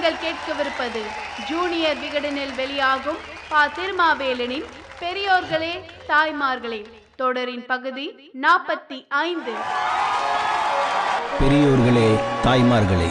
நீங்கள் கேட்கவிருப்பது ஜூனியர் விகடனில் வெளியாகும் பா. திருமாவேலனின் பெரியோர்களே தாய்மார்களே தொடரின் பகுதி நாற்பத்தி ஐந்து. பெரியோர்களே தாய்மார்களே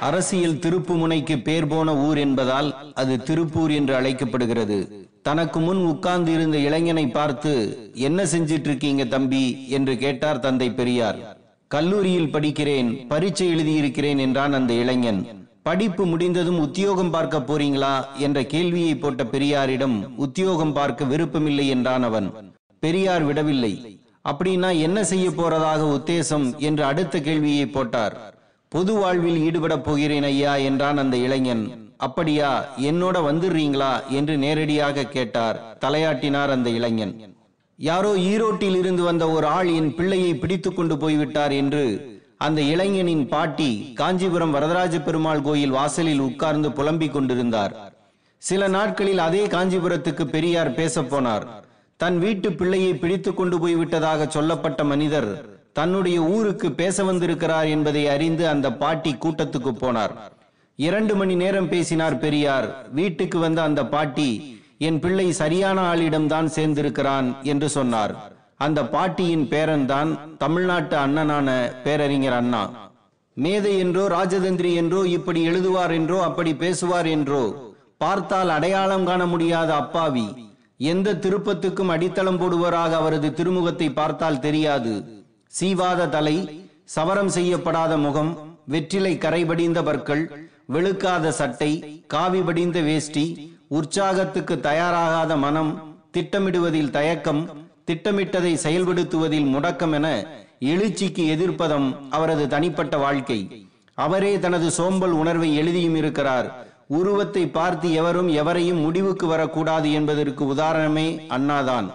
அரசியல் திருப்புமுனைக்கு பேர் போன ஊர் என்பதால் அது திருப்பூர் என்று அழைக்கப்படுகிறது. தனக்கு முன் உட்கார்ந்து இருந்த இளைஞனை பார்த்து என்ன செஞ்சிட்டு இருக்கீங்க தம்பி? என்று கேட்டார் தந்தை பெரியார். கல்லூரியில் படிக்கிறேன் பரீட்சை எழுதியிருக்கிறேன் என்றான் அந்த இளைஞன். படிப்பு முடிந்ததும் உத்தியோகம் பார்க்க போறீங்களா? என்ற கேள்வியை போட்ட பெரியாரிடம் உத்தியோகம் பார்க்க விருப்பமில்லை என்றான் அவன். பெரியார் விடவில்லை. அப்படின்னா என்ன செய்ய போறதாக உத்தேசம்? என்று அடுத்த கேள்வியை போட்டார். பொது வாழ்வில் ஈடுபட போகிறேன் ஐயா என்றான் அந்த இளைஞன். அப்படியா? என்னோட வந்துடுறீங்களா? என்று நேரடியாக கேட்டார் தலையாட்டினார் அந்த இளைஞன். யாரோ ஈரோட்டில் இருந்து வந்த ஒரு ஆள் என் பிள்ளையை பிடித்து கொண்டு போய்விட்டார் என்று அந்த இளைஞனின் பாட்டி காஞ்சிபுரம் வரதராஜ பெருமாள் கோயில் வாசலில் உட்கார்ந்து புலம்பிக் கொண்டிருந்தார். சில நாட்களில் அதே காஞ்சிபுரத்துக்கு பெரியார் பேசப்போனார் தன் வீட்டு பிள்ளையை பிடித்து கொண்டு போய்விட்டதாக சொல்லப்பட்ட மனிதர் தன்னுடைய ஊருக்கு பேச வந்திருக்கிறார் என்பதை அறிந்து அந்த பாட்டி கூட்டத்துக்கு போனார். இரண்டு மணி நேரம் பேசினார் பெரியார். வீட்டுக்கு வந்த அந்த பாட்டி என் பிள்ளை சரியான ஆளிடம்தான் சேர்ந்திருக்கிறான் என்று சொன்னார். அந்த பாட்டியின் பேரன் தான் தமிழ்நாட்டு அண்ணனான பேரறிஞர் அண்ணா. மேதை என்றோ ராஜதந்திரி என்றோ இப்படி எழுதுவார் என்றோ அப்படி பேசுவார் என்றோ பார்த்தால் அடையாளம் காண முடியாத அப்பாவி. எந்த திருப்பத்துக்கும் அடித்தளம் போடுவராக அவரது திருமுகத்தை பார்த்தால் தெரியாது. சீவாத தலை சவரம் செய்யப்படாத முகம் வெற்றிலை கரைபடிந்த பற்கள் வெளுக்காத சட்டை காவி படிந்த வேஷ்டி உற்சாகத்துக்கு தயாராகாத மனம் திட்டமிடுவதில் தயக்கம் திட்டமிட்டதை செயல்படுத்துவதில் முடக்கம் என எழுச்சிக்கு எதிர்ப்பதம் அவரது தனிப்பட்ட வாழ்க்கை. அவரே தனது சோம்பல் உணர்வை எழுதியும் இருக்கிறார். உருவத்தை பார்த்து எவரும் எவரையும் முடிவுக்கு வரக்கூடாது என்பதற்கு உதாரணமே அண்ணாதான்.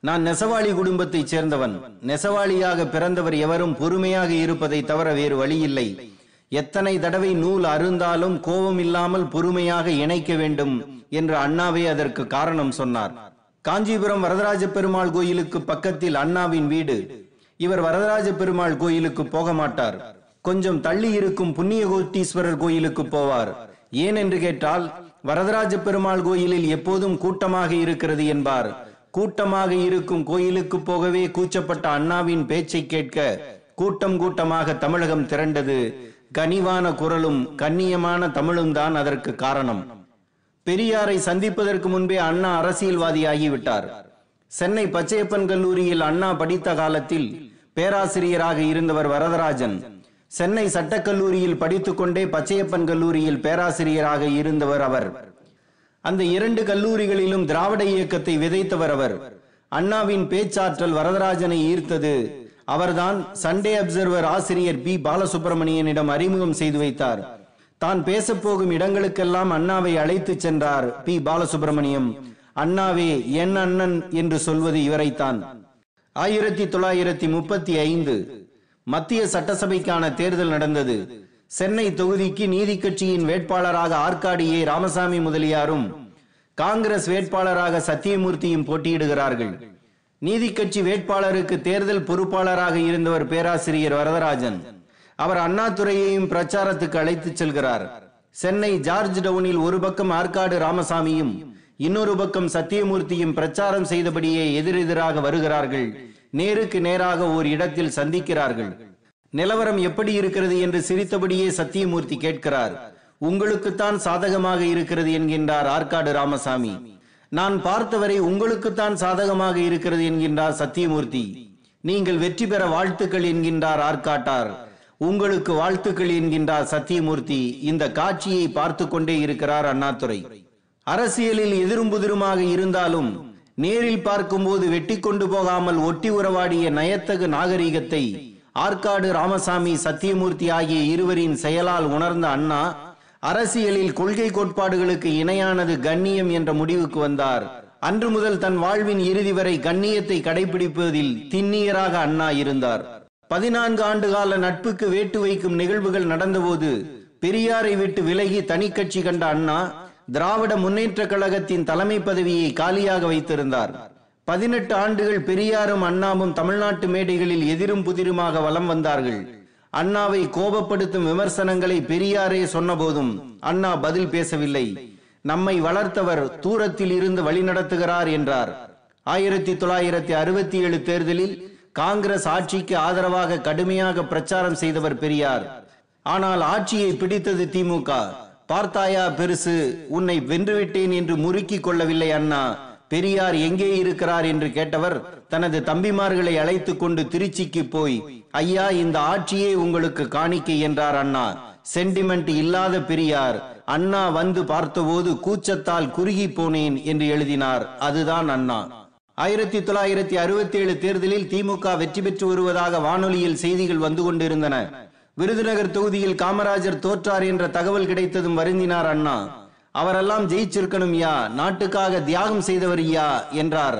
நான் நெசவாளி குடும்பத்தைச் சேர்ந்தவன். நெசவாளியாக பிறந்தவர் எவரும் பொறுமையாக இருப்பதை தவிர வேறு வழியில்லை. எத்தனை தடவை நூல் அருந்தாலும் கோபம் இல்லாமல் பொறுமையாக இணைக்க வேண்டும். என்று அண்ணாவே அதற்கு காரணம் சொன்னார். காஞ்சிபுரம் வரதராஜ பெருமாள் கோயிலுக்கு பக்கத்தில் அண்ணாவின் வீடு. இவர் வரதராஜ பெருமாள் கோயிலுக்கு போக மாட்டார். கொஞ்சம் தள்ளி இருக்கும் புண்ணியகோட்டீஸ்வரர் கோயிலுக்கு போவார். ஏன் என்று கேட்டால் வரதராஜ பெருமாள் கோயிலில் எப்போதும் கூட்டமாக இருக்கிறது என்பார். கூட்டமாக இருக்கும் கோயிலுக்கு போகவே கூச்சப்பட்ட அண்ணாவின் பேச்சை கேட்க கூட்டம் கூட்டமாக தமிழகம் திரண்டது. கனிவான குரலும் கண்ணியமான தமிழும் தான் அதற்கு காரணம். பெரியாரை சந்திப்பதற்கு முன்பே அண்ணா அரசியல்வாதியாகிவிட்டார். சென்னை பச்சையப்பன் கல்லூரியில் அண்ணா படித்த காலத்தில் பேராசிரியராக இருந்தவர் வரதராஜன். சென்னை சட்டக்கல்லூரியில் படித்துக்கொண்டே பச்சையப்பன் கல்லூரியில் பேராசிரியராக இருந்தவர் அவர். அந்த இரண்டு கல்லூரிகளிலும் திராவிட இயக்கத்தை விதைத்தவர் அவர். அண்ணாவின் பேச்சாற்றல் வரதராஜனை ஈர்த்தது. அவர்தான் சண்டே அப்சர்வர் ஆசிரியர் பி. பாலசுப்ரமணியனிடம் அறிமுகம் செய்து வைத்தார். தான் பேசப்போகும் இடங்களுக்கெல்லாம் அண்ணாவை அழைத்துச் சென்றார் பி. பாலசுப்ரமணியம். அண்ணாவே என் அண்ணன் என்று சொல்வது இவரைத்தான். ஆயிரத்தி தொள்ளாயிரத்தி முப்பத்தி ஐந்து மத்திய சட்டசபைக்கான தேர்தல் நடந்தது. சென்னை தொகுதிக்கு நீதி கட்சியின் வேட்பாளராக ஆற்காடி ஏ ராமசாமி முதலியாரும் காங்கிரஸ் வேட்பாளராக சத்தியமூர்த்தியும் போட்டியிடுகிறார்கள். நீதி கட்சி வேட்பாளருக்கு தேர்தல் பொறுப்பாளராக இருந்தவர் பேராசிரியர் வரதராஜன். அவர் அண்ணாதுரையையும் பிரச்சாரத்துக்கு அழைத்துச் செல்கிறார். சென்னை ஜார்ஜ் டவுனில் ஒரு பக்கம் ஆற்காடு ராமசாமியும் இன்னொரு பக்கம் சத்தியமூர்த்தியும் பிரச்சாரம் செய்தபடியே எதிரெதிராக வருகிறார்கள். நேருக்கு நேராக ஓர் இடத்தில் சந்திக்கிறார்கள். நிலவரம் எப்படி இருக்கிறது என்று சிரித்தபடியே சத்தியமூர்த்தி கேட்கிறார். உங்களுக்குத்தான் சாதகமாக இருக்கிறது என்கின்றார் ஆற்காடு ராமசாமி. நான் பார்த்தவரை உங்களுக்குத்தான் சாதகமாக இருக்கிறது என்கின்றார் சத்தியமூர்த்தி. நீங்கள் வெற்றி பெற வாழ்த்துக்கள் என்கின்றார் ஆற்காட்டார். உங்களுக்கு வாழ்த்துக்கள் என்கின்றார் சத்தியமூர்த்தி. இந்த காட்சியை பார்த்து கொண்டே இருக்கிறார் அண்ணாதுரை. அரசியலில் எதிரும் புதிருமாக இருந்தாலும் நேரில் பார்க்கும்போது வெட்டி கொண்டு போகாமல் ஒட்டி உறவாடிய நயத்தகு நாகரிகத்தை ஆற்காடு ராமசாமி சத்தியமூர்த்தி ஆகிய இருவரின் செயலால் உணர்ந்த அண்ணா அரசியலில் கொள்கை கோட்பாடுகளுக்கு இணையானது கண்ணியம் என்ற முடிவுக்கு வந்தார். அன்று முதல் தன் வாழ்வின் இறுதி வரை கண்ணியத்தை கடைபிடிப்பதில் திண்ணியராக அண்ணா இருந்தார். பதினான்கு ஆண்டு கால நட்புக்கு வேட்டு வைக்கும் நிகழ்வுகள் நடந்தபோது பெரியாரை விட்டு விலகி தனி கட்சி கண்ட அண்ணா திராவிட முன்னேற்ற கழகத்தின் தலைமை பதவியை காலியாக வைத்திருந்தார். பதினெட்டு ஆண்டுகள் பெரியாரும் அண்ணாவும் தமிழ்நாட்டு மேடைகளில் எதிரும் புதிருமாக வலம் வந்தார்கள். அண்ணாவை கோபப்படுத்தும் விமர்சனங்களை பெரியாரே சொன்னபோதும் அண்ணா பதில் பேசவில்லை. நம்மை வளர்த்தவர் தூரத்தில் இருந்து வழிநடத்துகிறார் என்றார். ஆயிரத்தி தொள்ளாயிரத்தி அறுபத்தி ஏழு தேர்தலில் காங்கிரஸ் ஆட்சிக்கு ஆதரவாக கடுமையாக பிரச்சாரம் செய்தவர் பெரியார். ஆனால் ஆட்சியை பிடித்தது திமுக. பார்த்தாயா பெருசு உன்னை வென்றுவிட்டேன் என்று முறுக்கிக் கொள்ளவில்லை அண்ணா. பெரியார் எங்கே இருக்கிறார் என்று கேட்டவர் தனது தம்பிமார்களை அழைத்து கொண்டு திருச்சிக்கு போய் ஐயா இந்த ஆட்சியே உங்களுக்கு காணிக்கை என்றார் அண்ணா. சென்டிமெண்ட் இல்லாத பெரியார். அண்ணா வந்து பார்த்தபோது கூச்சத்தால் குறுகி போனேன் என்று எழுதினார். அதுதான் அண்ணா. ஆயிரத்தி தொள்ளாயிரத்தி அறுபத்தி ஏழு தேர்தலில் திமுக வெற்றி பெற்று வருவதாக வானொலியில் செய்திகள் வந்து கொண்டிருந்தன. விருதுநகர் தொகுதியில் காமராஜர் தோற்றார் என்ற தகவல் கிடைத்ததும் வருந்தினார் அண்ணா. அவரெல்லாம் ஜெயிச்சிருக்கணும் யா நாட்டுக்காக தியாகம் செய்தவர் யா என்றார்.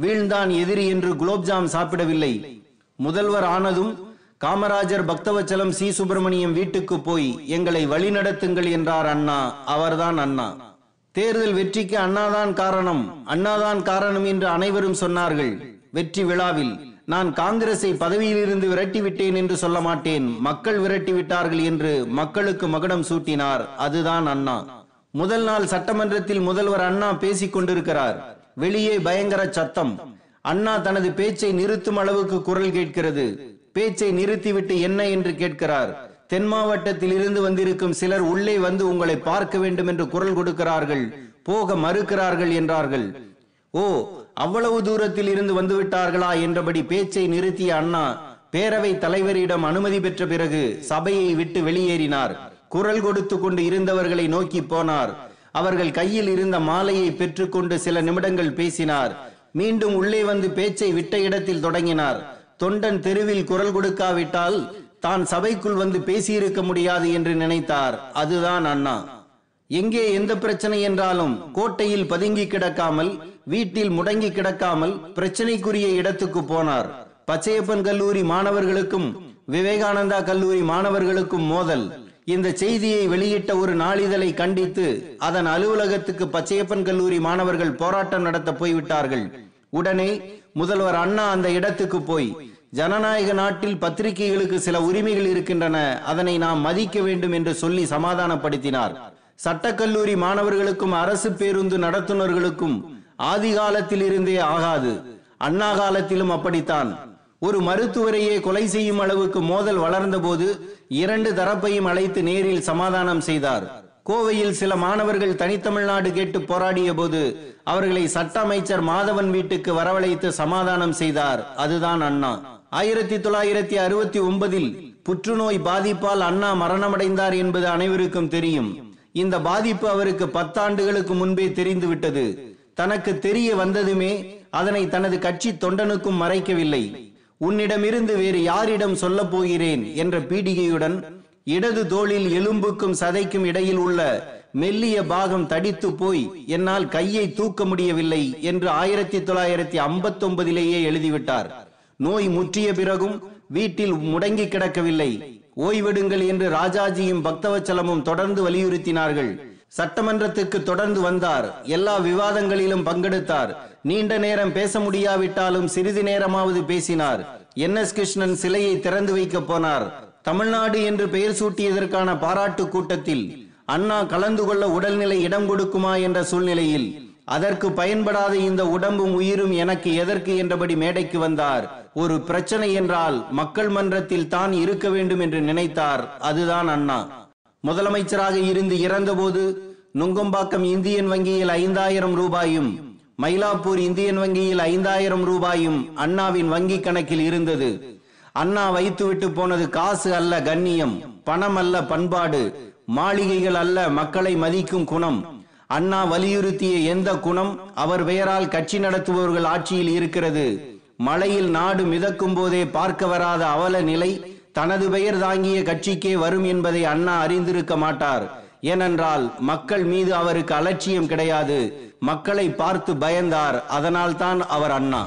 வீழ்ந்தான் எதிரி என்று குலோப்ஜாம் சாப்பிடவில்லை. முதல்வர் ஆனதும் காமராஜர் பக்தவச்சலம் சி சுப்பிரமணியம் வீட்டுக்கு போய் எங்களை வழிநடத்துங்கள் என்றார் அண்ணா. அவர்தான் அண்ணா. தேர்தல் வெற்றிக்கு அண்ணாதான் காரணம். அண்ணாதான் காரணம் என்று அனைவரும் சொன்னார்கள். வெற்றி விழாவில் நான் காங்கிரஸை பதவியிலிருந்து விரட்டி விட்டேன் என்று சொல்ல மாட்டேன். மக்கள் விரட்டி விட்டார்கள் என்று மக்களுக்கு மகுடம் சூட்டினார். அதுதான் அண்ணா. முதல் நாள் சட்டமன்றத்தில் முதல்வர் அண்ணா பேசிக் கொண்டிருக்கிறார். வெளியே பயங்கர சத்தம். அண்ணா தனது பேச்சை நிறுத்தும் அளவுக்கு குரல் கேட்கிறது. பேச்சை நிறுத்திவிட்டு என்ன என்று கேட்கிறார். தென் மாவட்டத்தில் இருந்து வந்திருக்கும் சிலர் உள்ளே வந்து உங்களை பார்க்க வேண்டும் என்று குரல் கொடுக்கிறார்கள். போக மறுக்கிறார்கள் என்றார்கள். ஓ அவ்வளவு தூரத்தில் இருந்து வந்து விட்டார்களா என்றபடி பேச்சை நிறுத்திய அண்ணா பேரவை தலைவரிடம் அனுமதி பெற்ற பிறகு சபையை விட்டு வெளியேறினார். குரல் கொடுத்து கொண்டு இருந்தவர்களை நோக்கி போனார். அவர்கள் கையில் இருந்த மாலையை பெற்றுக்கொண்டு சில நிமிடங்கள் பேசினார். மீண்டும் உள்ளே வந்து பேச்சை விட்ட இடத்தில் தொடங்கினார். தொண்டன் தெருவில் குரல் கொடுக்காவிட்டால் தான் சபைக்குள் வந்து பேசியிருக்க முடியாது என்று நினைத்தார். அதுதான் அண்ணா. எங்கே எந்த பிரச்சனை என்றாலும் கோட்டையில் பதுங்கி கிடக்காமல் வீட்டில் முடங்கி கிடக்காமல் பிரச்சனைக்குரிய இடத்துக்கு போனார். பச்சையப்பன் கல்லூரி மாணவர்களுக்கும் விவேகானந்தா கல்லூரி மாணவர்களுக்கும் மோதல். இந்த செய்தியை வெளியிட்ட ஒரு நாளிதழை கண்டித்து அதன் அலுவலகத்துக்கு பச்சையப்பன் கல்லூரி மாணவர்கள் போராட்டம் நடத்த போய்விட்டார்கள். உடனே முதல்வர் அண்ணா அந்த இடத்துக்கு போய் ஜனநாயக நாட்டில் பத்திரிகைகளுக்கு சில உரிமைகள் இருக்கின்றன. அதனை நாம் மதிக்க வேண்டும் என்று சொல்லி சமாதானப்படுத்தினார். சட்டக்கல்லூரி மாணவர்களுக்கும் அரசு பேருந்து நடத்துனர்களுக்கும் ஆதி காலத்தில் இருந்தே ஆகாது. அண்ணா காலத்திலும் அப்படித்தான். ஒரு மருத்துவரையே கொலை செய்யும் அளவுக்கு மோதல் வளர்ந்தபோது இரண்டு தரப்பையும் அழைத்து நேரில் சமாதானம் செய்தார். கோவையில் சில மாணவர்கள் தனித்தமிழ்நாடு கேட்டு போராடிய போது அவர்களை சட்ட அமைச்சர் மாதவன் வீட்டுக்கு வரவழைத்து சமாதானம் செய்தார். அதுதான் அண்ணா. ஆயிரத்தி தொள்ளாயிரத்தி அறுபத்தி ஒன்பதில் புற்றுநோய் பாதிப்பால் அண்ணா மரணமடைந்தார் என்பது அனைவருக்கும் தெரியும். இந்த பாதிப்பு அவருக்கு பத்தாண்டுகளுக்கு முன்பே தெரிந்துவிட்டது. தனக்கு தெரிய வந்ததுமே அதனை தனது கட்சி தொண்டனுக்கும் மறைக்கவில்லை. உன்னிடமிருந்து வேறு யாரிடம் சொல்லப் போகிறேன் என்ற பீடிகையுடன் இடது தோளில் எலும்புக்கும் சதைக்கும் இடையில் உள்ள மெல்லிய பாகம் தடித்து போய் என்னால் கையை தூக்க முடியவில்லை என்று ஆயிரத்தி தொள்ளாயிரத்தி ஐம்பத்தி ஒன்பதிலேயே எழுதிவிட்டார். நோய் முற்றிய பிறகும் வீட்டில் முடங்கி கிடக்கவில்லை. ஓய்வெடுங்கள் என்று ராஜாஜியும் பக்தவச்சலமும் தொடர்ந்து வலியுறுத்தினார்கள். சட்டமன்றத்துக்கு தொடர்ந்து வந்தார். எல்லா விவாதங்களிலும் பங்கெடுத்தார். நீண்ட நேரம் பேச முடியாவிட்டாலும் சிறிது நேரமாவது பேசினார். என் எஸ் கிருஷ்ணன் சிலையை திறந்து வைக்க போனார். தமிழ்நாடு என்று பெயர் சூட்டியதற்கான பாராட்டு கூட்டத்தில் அண்ணா கலந்து கொள்ள உடல்நிலை இடம் கொடுக்குமா? என்ற சூழ்நிலையில் அதற்கு பயன்படாத இந்த உடம்பும் உயிரும் எனக்கு எதற்கு என்றபடி மேடைக்கு வந்தார். ஒரு பிரச்சனை என்றால் மக்கள் மன்றத்தில் தான் இருக்க வேண்டும் என்று நினைத்தார். அதுதான் அண்ணா. முதலமைச்சராக இருந்து இறந்தபோது நுங்கம்பாக்கம் இந்தியன் வங்கியில் ஐந்தாயிரம் ரூபாயும் மயிலாப்பூர் இந்தியன் வங்கியில் ஐந்தாயிரம் ரூபாயும் அண்ணாவின் வங்கி கணக்கில் இருந்தது. அண்ணா வைத்துவிட்டு போனது காசு அல்ல கண்ணியம் பணம் அல்ல பண்பாடு மாளிகைகள் அல்ல மக்களை மதிக்கும் குணம். அண்ணா வலியுறுத்திய எந்த குணம் அவர் பெயரால் கட்சி நடத்துபவர்கள் ஆட்சியில் இருக்கிறது. மழையில் நாடு மிதக்கும் போதே பார்க்க வராத அவல நிலை தனது பெயர் தாங்கிய கட்சிக்கே வரும் என்பதை அண்ணா அறிந்திருக்க மாட்டார். ஏனென்றால் மக்கள் மீது அவருக்கு அலட்சியம் கிடையாது. மக்களை பார்த்து பயந்தார். அதனால்தான் அவர் அண்ணா.